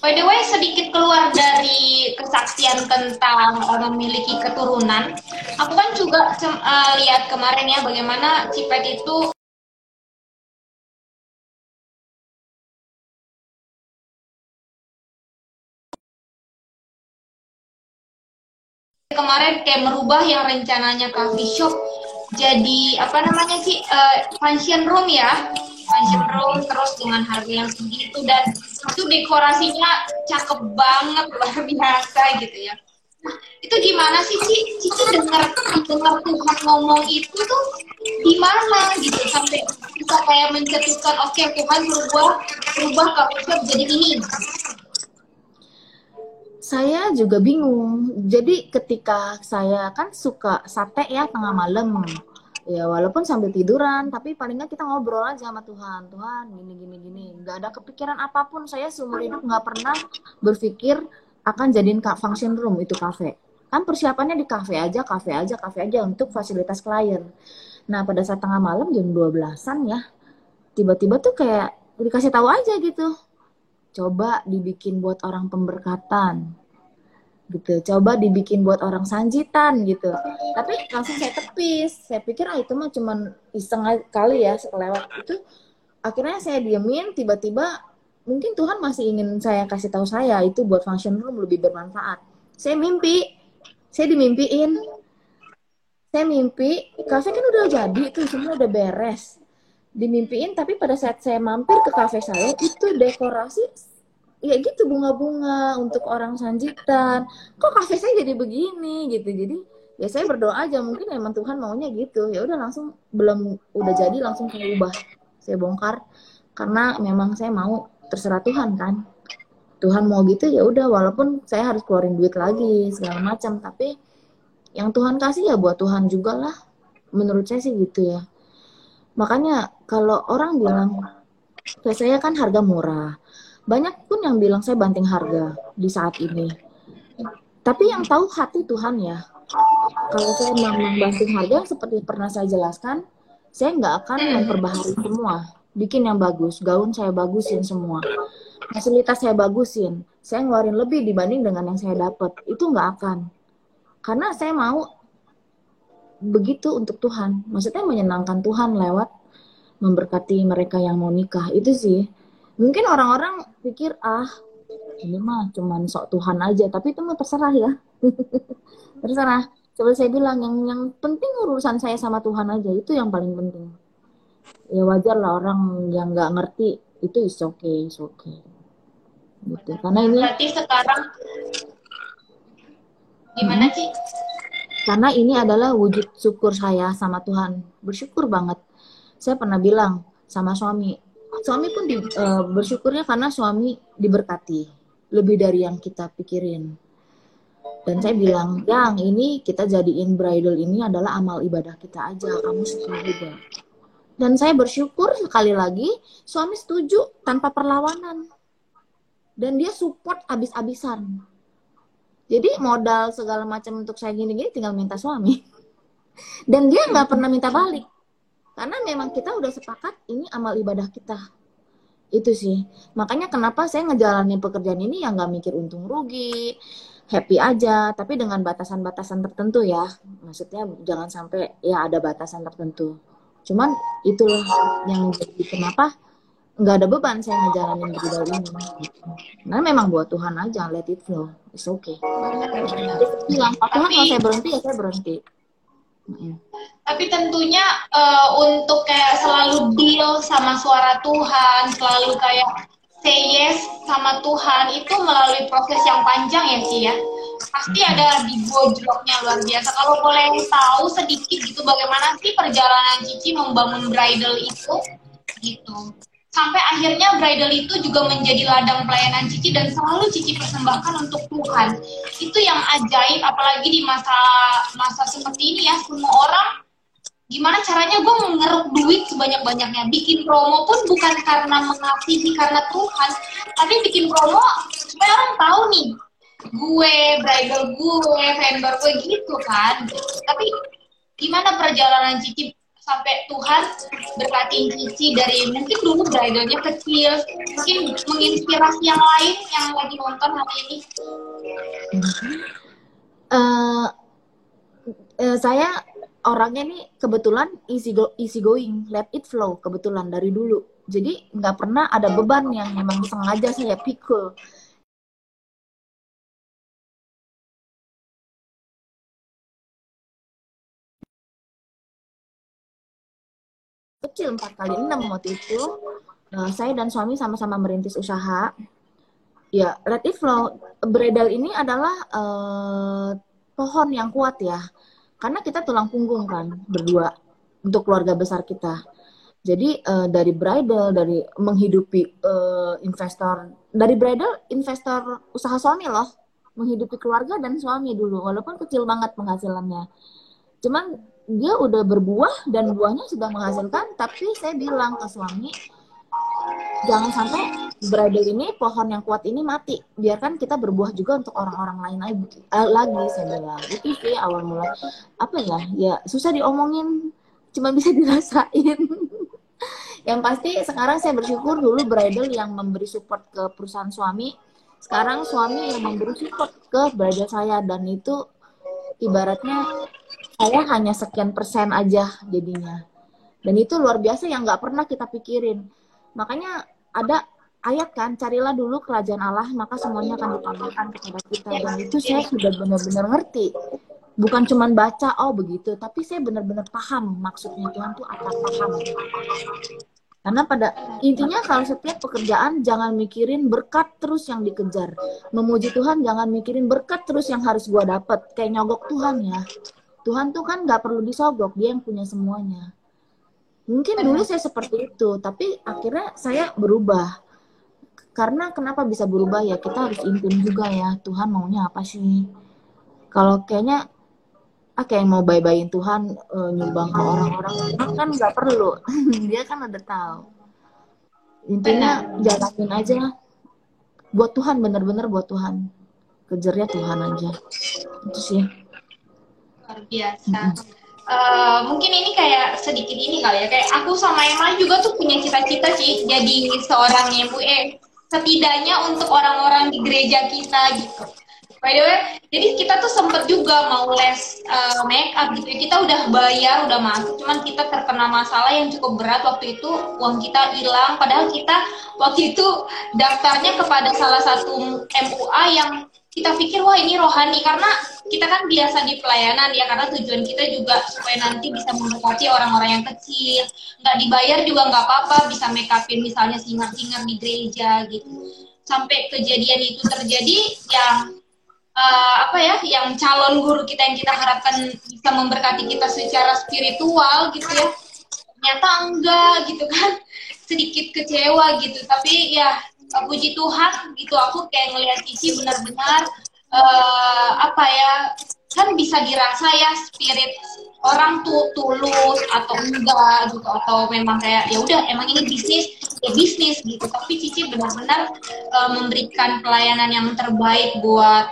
By the way sedikit keluar dari kesaksian tentang memiliki keturunan aku kan juga eh, lihat kemarin ya bagaimana Cipet itu kemarin kayak merubah yang rencananya coffee shop jadi apa namanya sih eh, function room ya. Function room terus dengan harga yang segitu dan itu dekorasinya cakep banget luar biasa gitu ya. Nah, itu gimana sih Ci? Cici dengar dengar Tuhan ngomong itu tuh gimana gitu? Sampai bisa kayak mencetuskan oke Tuhan berubah berubah coffee shop jadi ini Saya juga bingung. Jadi ketika saya kan suka sate ya tengah malam. Ya walaupun sambil tiduran, tapi paling nggak kita ngobrol aja sama Tuhan. Tuhan gini gini gini. Nggak ada kepikiran apa pun. Saya seumur hidup nggak pernah berpikir akan jadiin function room itu kafe. Kan persiapannya di kafe aja, kafe aja, kafe aja untuk fasilitas klien. Nah pada saat tengah malam jam 12-an ya, tiba-tiba tuh kayak dikasih tahu aja gitu. Coba dibikin buat orang pemberkatan gitu. Coba dibikin buat orang sanjitan gitu. Tapi langsung saya tepis. Saya pikir ah itu mah cuman iseng kali ya kelewat itu. Akhirnya saya diemin tiba-tiba mungkin Tuhan masih ingin saya kasih tahu saya itu buat function room lebih bermanfaat. Saya mimpi. Saya dimimpiin. Saya mimpi kafe kan udah jadi tuh semua udah beres. Dimimpiin tapi pada saat saya mampir ke kafe saya itu dekorasi ya gitu bunga-bunga untuk orang sanjitan kok kafe saya jadi begini gitu. Jadi ya saya berdoa aja mungkin emang Tuhan maunya gitu. Ya udah langsung belum udah jadi langsung saya ubah saya bongkar. Karena memang saya mau terserah Tuhan kan. Tuhan mau gitu ya udah walaupun saya harus keluarin duit lagi segala macam. Tapi yang Tuhan kasih ya buat Tuhan juga lah menurut saya sih gitu ya. Makanya kalau orang bilang saya kan harga murah banyak pun yang bilang saya banting harga di saat ini. Tapi yang tahu hati Tuhan ya. Kalau saya memang banting harga seperti pernah saya jelaskan saya nggak akan memperbaharui semua. Bikin yang bagus gaun saya bagusin semua. Fasilitas saya bagusin saya ngeluarin lebih dibanding dengan yang saya dapat itu nggak akan. Karena saya mau begitu untuk Tuhan. Maksudnya menyenangkan Tuhan lewat memberkati mereka yang mau nikah. Itu sih mungkin orang-orang pikir ah ini mah cuman sok Tuhan aja. Tapi itu mah terserah ya. Terserah. Coba saya bilang yang yang penting urusan saya sama Tuhan aja itu yang paling penting. Ya wajar lah orang yang nggak ngerti itu is okay is okay. Gitu. Karena ini berarti sekarang gimana sih? Karena ini adalah wujud syukur saya sama Tuhan. Bersyukur banget. Saya pernah bilang sama suami, suami pun di, uh, bersyukurnya karena suami diberkati lebih dari yang kita pikirin. Dan saya bilang, yang ini kita jadiin bridal ini adalah amal ibadah kita aja. Kamu syukur juga. Dan saya bersyukur sekali lagi suami setuju tanpa perlawanan. Dan dia support abis-abisan jadi modal segala macam untuk saya gini-gini tinggal minta suami. Dan dia nggak pernah minta balik. Karena memang kita udah sepakat ini amal ibadah kita. Itu sih. Makanya kenapa saya ngejalanin pekerjaan ini yang nggak mikir untung rugi, happy aja, tapi dengan batasan-batasan tertentu ya. Maksudnya jangan sampai ya ada batasan tertentu. Cuman itulah yang menjadi kenapa nggak ada beban saya ngejalanin bridal ini nah memang buat Tuhan aja let it flow it's okay bilang Tuhan kalau saya berhenti ya saya berhenti tapi tentunya uh, untuk kayak selalu deal sama suara Tuhan selalu kayak say yes sama Tuhan itu melalui proses yang panjang ya sih ya. Pasti ada di gojloknya luar biasa. Kalau boleh tahu sedikit gitu bagaimana sih perjalanan Cici membangun bridal itu gitu. Sampai akhirnya bridal itu juga menjadi ladang pelayanan Cici dan selalu Cici persembahkan untuk Tuhan. Itu yang ajaib apalagi di masa masa seperti ini ya semua orang gimana caranya gue mengeruk duit sebanyak-banyaknya? Bikin promo pun bukan karena mengasihi karena Tuhan tapi bikin promo supaya orang tahu nih gue bridal gue vendor gue gitu kan. Tapi gimana perjalanan Cici sampai Tuhan berkati Cici dari mungkin dulu bridalnya kecil, mungkin menginspirasi yang lain yang lagi nonton hari ini. Uh, uh, saya orangnya nih kebetulan easy go easy going, let it flow kebetulan dari dulu. Jadi nggak pernah ada beban yang memang sengaja saya pikul. Kecil empat kali enam waktu itu. Uh, saya dan suami sama-sama merintis usaha. Ya let it flow. Bredal ini adalah uh, pohon yang kuat ya. Karena kita tulang punggung kan berdua untuk keluarga besar kita. Jadi uh, dari bridal dari menghidupi uh, investor dari bridal investor usaha suami loh. Menghidupi keluarga dan suami dulu walaupun kecil banget penghasilannya. Cuman dia udah berbuah dan buahnya sudah menghasilkan tapi saya bilang ke suami jangan sampai bridal ini pohon yang kuat ini mati. Biarkan kita berbuah juga untuk orang-orang lain lagi, uh, lagi saya bilang. Itu sih awal mula. Apa ya? Ya susah diomongin. Cuma bisa dirasain. Yang pasti sekarang saya bersyukur dulu bridal yang memberi support ke perusahaan suami. Sekarang suami yang memberi support ke bridal saya. Dan itu ibaratnya saya hanya sekian persen aja jadinya. Dan itu luar biasa yang nggak pernah kita pikirin. Makanya ada ayat kan, carilah dulu kerajaan Allah, maka semuanya akan ditambahkan kepada kita. Dan itu saya sudah benar-benar ngerti. bukan cuman baca oh begitu tapi saya benar-benar paham maksudnya Tuhan tuh apa paham karena pada intinya kalau setiap pekerjaan jangan mikirin berkat terus yang dikejar memuji Tuhan jangan mikirin berkat terus yang harus gua dapat kayak nyogok Tuhan ya Tuhan tuh kan nggak perlu disogok dia yang punya semuanya. Mungkin dulu saya seperti itu tapi akhirnya saya berubah. Karena kenapa bisa berubah? Ya kita harus intim juga ya Tuhan maunya apa sih? Kalau kayaknya ah kayak mau bye-byein Tuhan uh, nyumbang ke orang-orang kan nggak perlu. Dia kan udah tahu. Intinya jalanin aja. Buat Tuhan bener-bener buat Tuhan. Kejarnya Tuhan aja. Itu sih luar biasa uh, mungkin ini kayak sedikit ini kali ya kayak aku sama Emma juga tuh punya cita-cita sih jadi seorang eh setidaknya untuk orang-orang di gereja kita gitu By the way, jadi kita tuh sempet juga mau les uh, make up gitu. Ya. Kita udah bayar, udah masuk, cuman kita terkena masalah yang cukup berat waktu itu uang kita hilang. Padahal kita waktu itu daftarnya kepada salah satu MUA yang kita pikir wah ini rohani. Karena kita kan biasa di pelayanan ya karena tujuan kita juga supaya nanti bisa mendekati orang-orang yang kecil. Nggak dibayar juga nggak apa-apa bisa make upin misalnya singer-singer di gereja gitu. Sampai kejadian itu terjadi yang uh, apa ya yang calon guru kita yang kita harapkan bisa memberkati kita secara spiritual gitu ya ternyata enggak gitu kan. Sedikit kecewa gitu. Tapi ya puji Tuhan gitu. Aku kayak ngelihat Cici benar-benar uh, apa ya kan bisa dirasa ya spirit orang tuh tulus atau enggak gitu. Atau memang kayak ya udah emang ini bisnis ya bisnis gitu. Tapi Cici benar-benar uh, memberikan pelayanan yang terbaik buat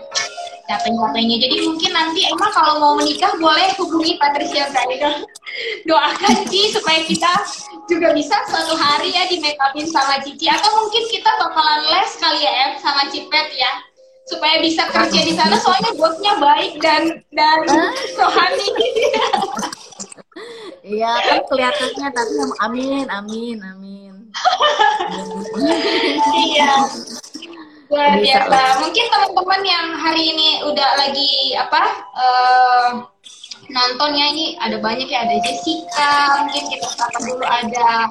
capek-capeknya. Jadi mungkin nanti emang kalau mau menikah boleh hubungi Patricia saya doakan Ci supaya kita juga bisa suatu hari ya di make upin sama Cici. Atau mungkin kita bakalan les kali ya Em sama Cipet ya. Supaya bisa kerja di sana soalnya bosnya baik dan dan rohani. Iya kan kelihatannya tapi amin amin amin. Iya. Luar biasa. Mungkin teman-teman yang hari ini udah lagi apa uh, nonton ya ini ada banyak ya. Ada Jessica mungkin kita sapa dulu ada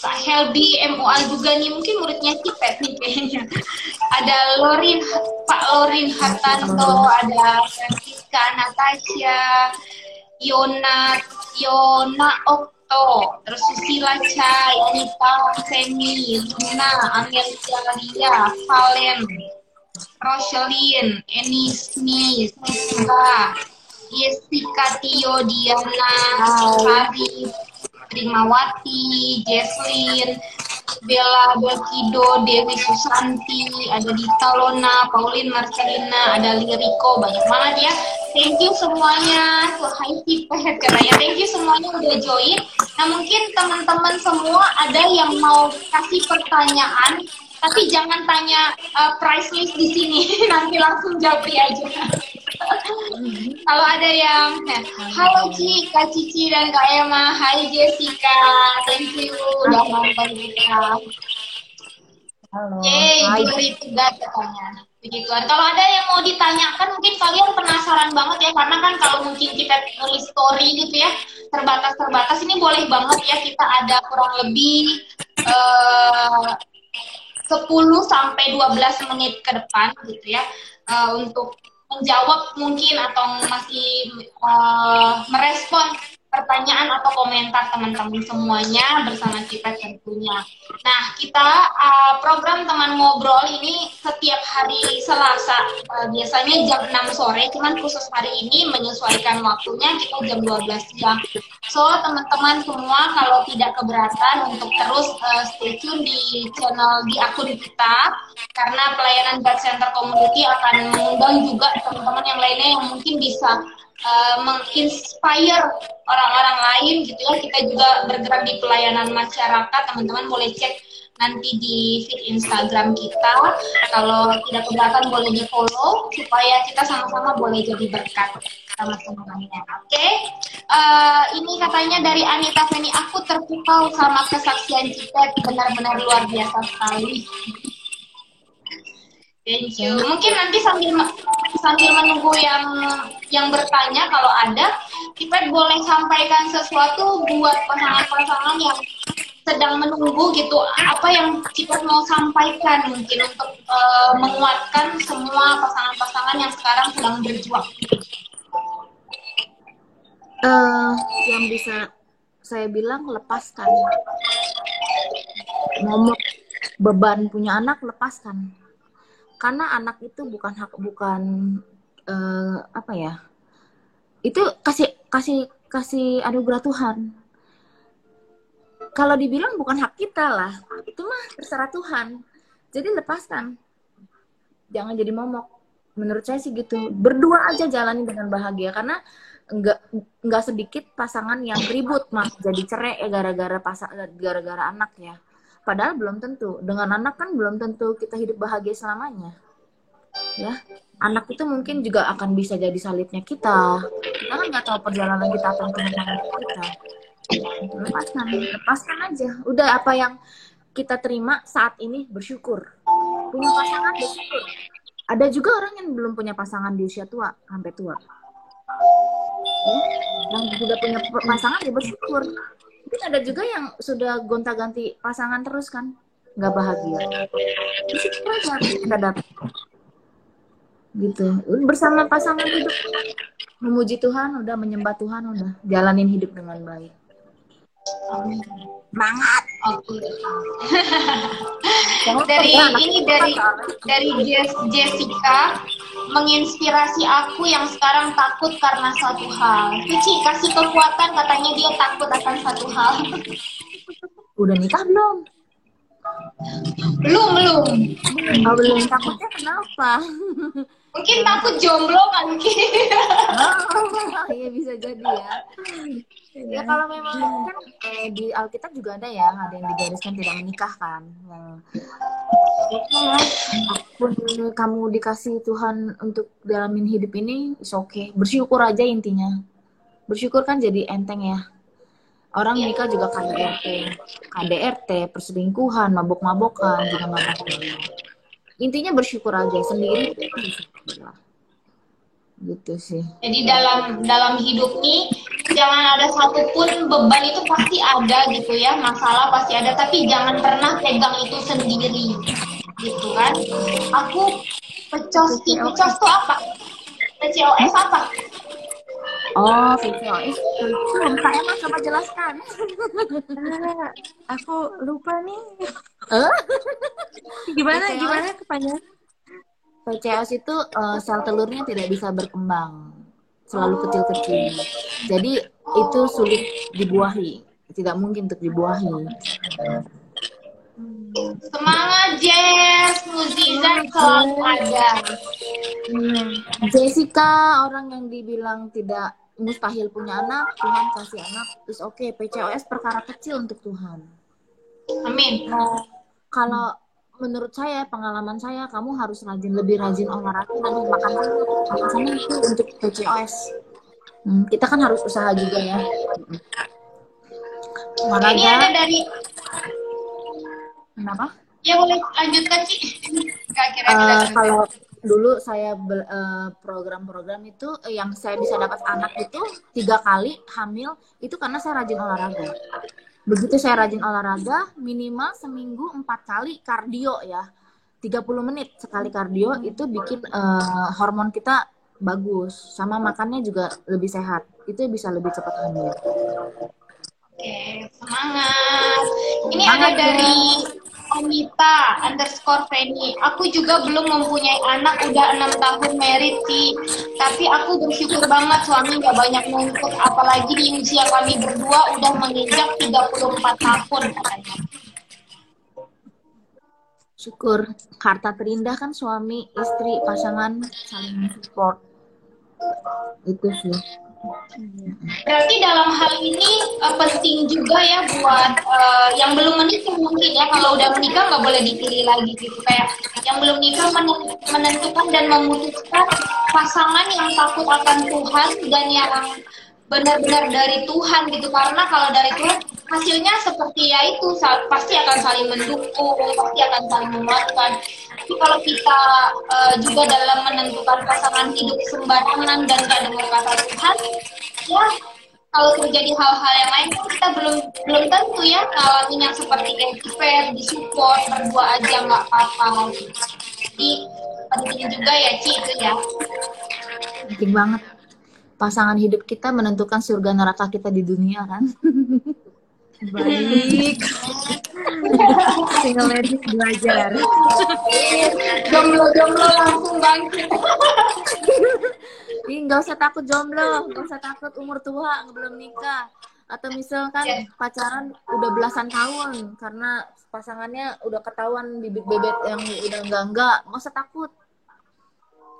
Kak Helbi MUA juga nih. Mungkin muridnya Cipet nih kayaknya. Ada Lorin Pak Lorin Hartanto ada Francisca Natasha Yona Yona Ok Ito, terus Susila Chai, Anita Semi, Luna, Amelia Lia, Valen, Roselyn, Enismi, Siswa, Jessica Tio, Diana, Hari, Trimawati, Jesslyn, Bella Belkido, Dewi Susanti, ada Dita Lona, Pauline Marcelina, ada Liriko, banyak banget ya. Thank you semuanya hai Cipet katanya thank you semuanya udah join. Nah mungkin teman-teman semua ada yang mau kasih pertanyaan tapi jangan tanya uh, price list di sini nanti langsung jawab aja kalau ada yang ya, halo Ci, Kak Cici dan Kak Emma, hai Jessica, thank you udah nonton kita. Halo. Yeay, Juri juga katanya. Begitu. Kalau ada yang mau ditanyakan, mungkin kalian penasaran banget ya, karena kan kalau mungkin kita nulis story gitu ya, terbatas-terbatas, ini boleh banget ya kita ada kurang lebih eh, uh, 10 sampai 12 menit ke depan gitu ya, uh, untuk menjawab mungkin atau masih uh, merespon pertanyaan atau komentar teman-teman semuanya bersama kita tentunya. Nah, kita uh, program teman ngobrol ini setiap hari Selasa uh, biasanya jam 6 sore, cuman khusus hari ini menyesuaikan waktunya kita jam 12 siang. So, teman-teman semua kalau tidak keberatan untuk terus uh, stay tune di channel di akun kita karena pelayanan God Center Community akan mengundang juga teman-teman yang lainnya yang mungkin bisa uh, menginspire orang-orang lain gitu ya kita juga bergerak di pelayanan masyarakat. Teman-teman boleh cek nanti di feed Instagram kita. Kalau tidak keberatan boleh di follow supaya kita sama-sama boleh jadi berkat sama semuanya oke? Okay? uh, eh, ini katanya dari Anita Feni. Aku terpukau sama kesaksian kita. Benar-benar luar biasa sekali Thank you. Mungkin nanti sambil sambil menunggu yang yang bertanya kalau ada, Cipet boleh sampaikan sesuatu buat pasangan-pasangan yang sedang menunggu gitu apa yang Cipet mau sampaikan mungkin untuk uh, menguatkan semua pasangan-pasangan yang sekarang sedang berjuang. Uh, yang bisa saya bilang lepaskan ngomong beban punya anak lepaskan karena anak itu bukan hak bukan uh, apa ya itu kasih kasih kasih anugerah Tuhan. Kalau dibilang bukan hak kita lah itu mah terserah Tuhan. Jadi lepaskan. Jangan jadi momok. Menurut saya sih gitu. Berdua aja jalani dengan bahagia. Karena nggak nggak sedikit pasangan yang ribut mah jadi cerai ya gara-gara pasang gara-gara anak ya padahal belum tentu. Dengan anak kan belum tentu kita hidup bahagia selamanya. Ya anak itu mungkin juga akan bisa jadi salibnya kita. Kita kan nggak tahu perjalanan kita akan ke mana kita. Lepaskan lepaskan aja. Udah apa yang kita terima saat ini bersyukur. Punya pasangan bersyukur. Ada juga orang yang belum punya pasangan di usia tua sampai tua. Yang sudah punya pasangan ya bersyukur mungkin ada juga yang sudah gonta-ganti pasangan terus kan nggak bahagia. Aja kita gitu. Bersama pasangan hidup. Memuji Tuhan udah menyembah Tuhan udah jalanin hidup dengan baik semangat oke dari ini dari dari Jessica menginspirasi aku yang sekarang takut karena satu hal. Cici kasih kekuatan katanya dia takut akan satu hal. Udah nikah belum? Belum, belum. Oh, belum. Takutnya kenapa? Mungkin takut jomblo kan mungkin. oh, iya bisa jadi ya. Ya kalau memang kan eh, di Alkitab juga ada ya, ada yang digariskan tidak menikah kan. Ya, apa pun kamu dikasih Tuhan untuk dalamin hidup ini, is okay. Bersyukur aja intinya. Bersyukur kan jadi enteng ya. Orang ya. nikah juga KDRT, KDRT, perselingkuhan, mabok-mabokan, juga mabok Intinya bersyukur aja sendiri. Gitu sih. Jadi dalam dalam hidup nih jangan ada satupun beban itu pasti ada gitu ya, masalah pasti ada, tapi jangan pernah pegang itu sendiri gitu kan aku pecos pecos tuh apa PCOS apa Oh, PCOS belum saya mah coba jelaskan. aku lupa nih. Gimana PCOS? gimana kepanjangan? PCOS itu uh, sel telurnya tidak bisa berkembang, selalu kecil-kecil. Jadi itu sulit dibuahi, tidak mungkin untuk dibuahi. Semangat Jess, mujizat selalu ada. Jessica orang yang dibilang tidak mustahil punya anak, Tuhan kasih anak, terus oke okay, PCOS perkara kecil untuk Tuhan. Amin. Nah, kalau menurut saya pengalaman saya kamu harus rajin lebih rajin olahraga dan makan makanya itu untuk PCOS. Hmm, kita kan harus usaha juga ya. Olahraga. Ini ada dari Kenapa? Ya boleh lanjutkan sih. uh, kalau dulu saya uh, program-program itu uh, yang saya bisa dapat anak itu tiga kali hamil itu karena saya rajin olahraga. Begitu saya rajin olahraga minimal seminggu empat kali kardio ya. 30 menit sekali kardio itu bikin uh, hormon kita bagus sama makannya juga lebih sehat itu bisa lebih cepat hamil. Oke, semangat. Ini semangat ada dari Anita underscore Feni. Aku juga belum mempunyai anak, udah enam tahun merit sih. Tapi aku bersyukur banget suami gak banyak nuntut. Apalagi di usia kami berdua udah menginjak 34 tahun katanya. Syukur. Harta terindah kan suami, istri, pasangan saling support. Itu sih. Berarti dalam hal ini uh, penting juga ya buat uh, yang belum menikah mungkin ya kalau udah menikah nggak boleh dipilih lagi gitu. Kayak yang belum nikah menentukan dan memutuskan pasangan yang takut akan Tuhan dan yang benar-benar dari Tuhan gitu. Karena kalau dari Tuhan hasilnya seperti ya itu. Pasti akan saling mendukung pasti akan saling menguatkan. Tapi kalau kita uh, juga dalam menentukan pasangan hidup sembarangan dan gak dengar kata Tuhan ya kalau terjadi hal-hal yang lain kan kita belum belum tentu ya ngalamin yang seperti expert disupport berdua aja nggak apa-apa. Jadi penting juga ya Ci itu ya. Penting banget pasangan hidup kita menentukan surga neraka kita di dunia kan Baik. Single ladies belajar. Jomblo-jomblo langsung bangkit. Ih, nggak usah takut jomblo, nggak usah takut umur tua, belum nikah. Atau misalkan yeah. pacaran udah belasan tahun karena pasangannya udah ketahuan bibit bebet yang udah enggak enggak, nggak usah takut.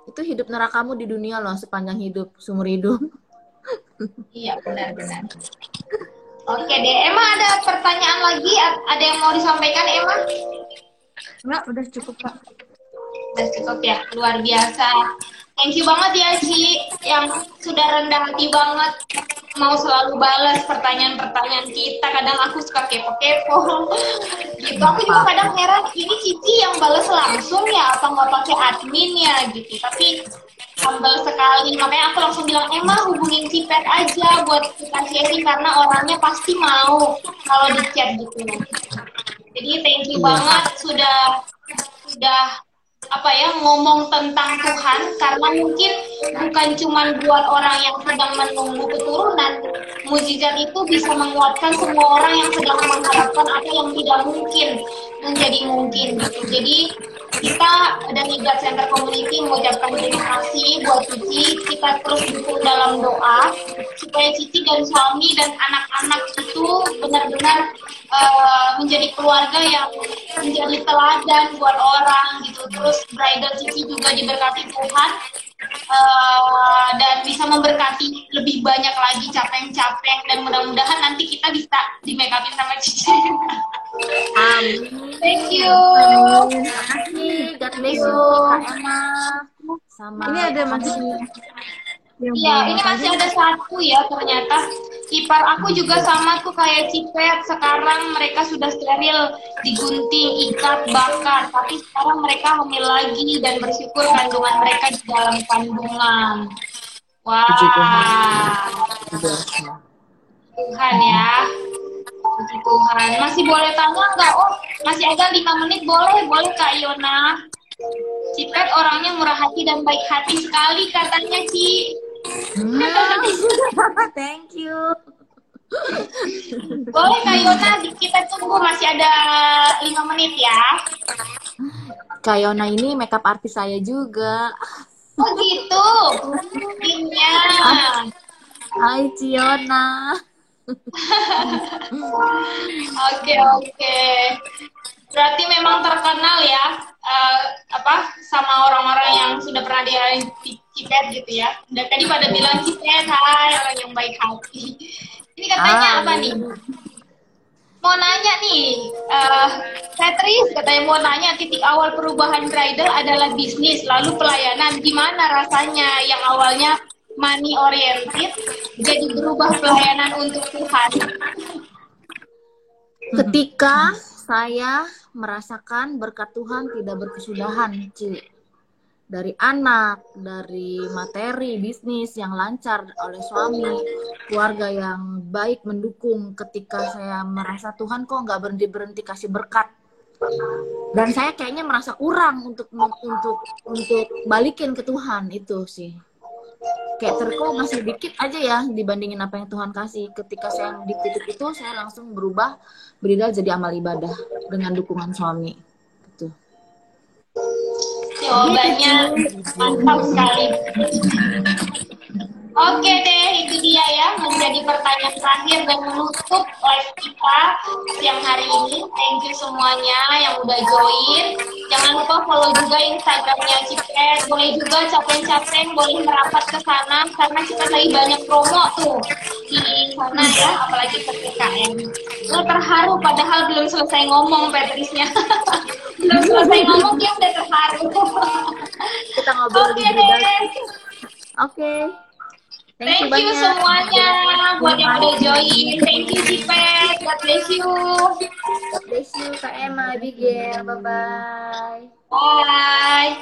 Itu hidup nerakamu di dunia loh sepanjang hidup, seumur hidup. Iya benar-benar. Oke deh, Emma ada pertanyaan lagi? Ada yang mau disampaikan, Emma? Enggak, udah cukup, Pak. Udah cukup ya, luar biasa. Thank you banget ya, Ci, yang sudah rendah hati banget mau selalu balas pertanyaan-pertanyaan kita. Kadang aku suka kepo-kepo. gitu. Aku juga kadang heran, ini Cici yang balas langsung ya, apa nggak pakai admin ya, gitu. Tapi humble sekali makanya aku langsung bilang Emma hubungin Cipet aja buat kita sharing karena orangnya pasti mau kalau di chat gitu jadi thank you iya. banget sudah sudah apa ya ngomong tentang Tuhan karena mungkin bukan cuma buat orang yang sedang menunggu keturunan mujizat itu bisa menguatkan semua orang yang sedang mengharapkan apa yang tidak mungkin menjadi mungkin gitu jadi kita dari God Center Community mengucapkan terima kasih buat Cici. Kita terus dukung dalam doa supaya Cici dan suami dan anak-anak itu benar-benar uh, menjadi keluarga yang menjadi teladan buat orang gitu. Terus bridal Cici juga diberkati Tuhan uh, dan bisa memberkati lebih banyak lagi capeng-capeng dan mudah-mudahan nanti kita bisa di make upin sama Cici. Amin. Thank you. Terima kasih. God bless you. Sama ini ada masih Iya, ini masih ada satu ya ternyata. Ipar aku juga sama tuh kayak Cipet. Sekarang mereka sudah steril, digunting, ikat, bakar. Tapi sekarang mereka hamil lagi dan bersyukur kandungan mereka di dalam kandungan. Wah. Wow. Tuhan ya. Puji Tuhan. Masih boleh tanya nggak? Oh, masih ada lima menit. Boleh, boleh Kak Iona. Cipet orangnya murah hati dan baik hati sekali katanya Ci. Thank you. Boleh Kak Yona, kita tunggu masih ada lima menit ya. Kak Yona ini makeup artis saya juga. Oh gitu. Iya. Hai Ciona. Oke oke. Berarti memang terkenal ya uh, apa sama orang-orang yang sudah pernah di Cipet gitu ya. Dan tadi pada bilang Cipet, hai orang yang baik hati. Ini katanya hai. apa nih? Mau nanya nih, uh, Patrice katanya mau nanya titik awal perubahan bridal adalah bisnis, lalu pelayanan. Gimana rasanya yang awalnya money oriented jadi berubah pelayanan untuk Tuhan? Ketika saya merasakan berkat Tuhan tidak berkesudahan, Ci. Dari anak, dari materi, bisnis yang lancar oleh suami, keluarga yang baik mendukung ketika saya merasa Tuhan kok nggak berhenti-berhenti kasih berkat. Dan saya kayaknya merasa kurang untuk untuk untuk balikin ke Tuhan itu sih kayak terko masih dikit aja ya dibandingin apa yang Tuhan kasih. Ketika saya di itu, saya langsung berubah beridah jadi amal ibadah dengan dukungan suami. Jawabannya mantap sekali. Oke deh, itu dia ya menjadi pertanyaan terakhir dan menutup live kita siang hari ini. Thank you semuanya yang udah join. Jangan lupa follow juga Instagramnya Cipet. Boleh juga capek-capek boleh merapat ke sana karena kita lagi banyak promo tuh di sana ya, apalagi PPKM. Lo terharu padahal belum selesai ngomong Petrisnya. belum selesai ngomong dia udah terharu. kita ngobrol Oke deh. Oke. Thank, Thank you, you semuanya buat yang udah join. Thank you Cipet. God bless you. God bless you Kak Emma, Abigail. Bye-bye. Bye.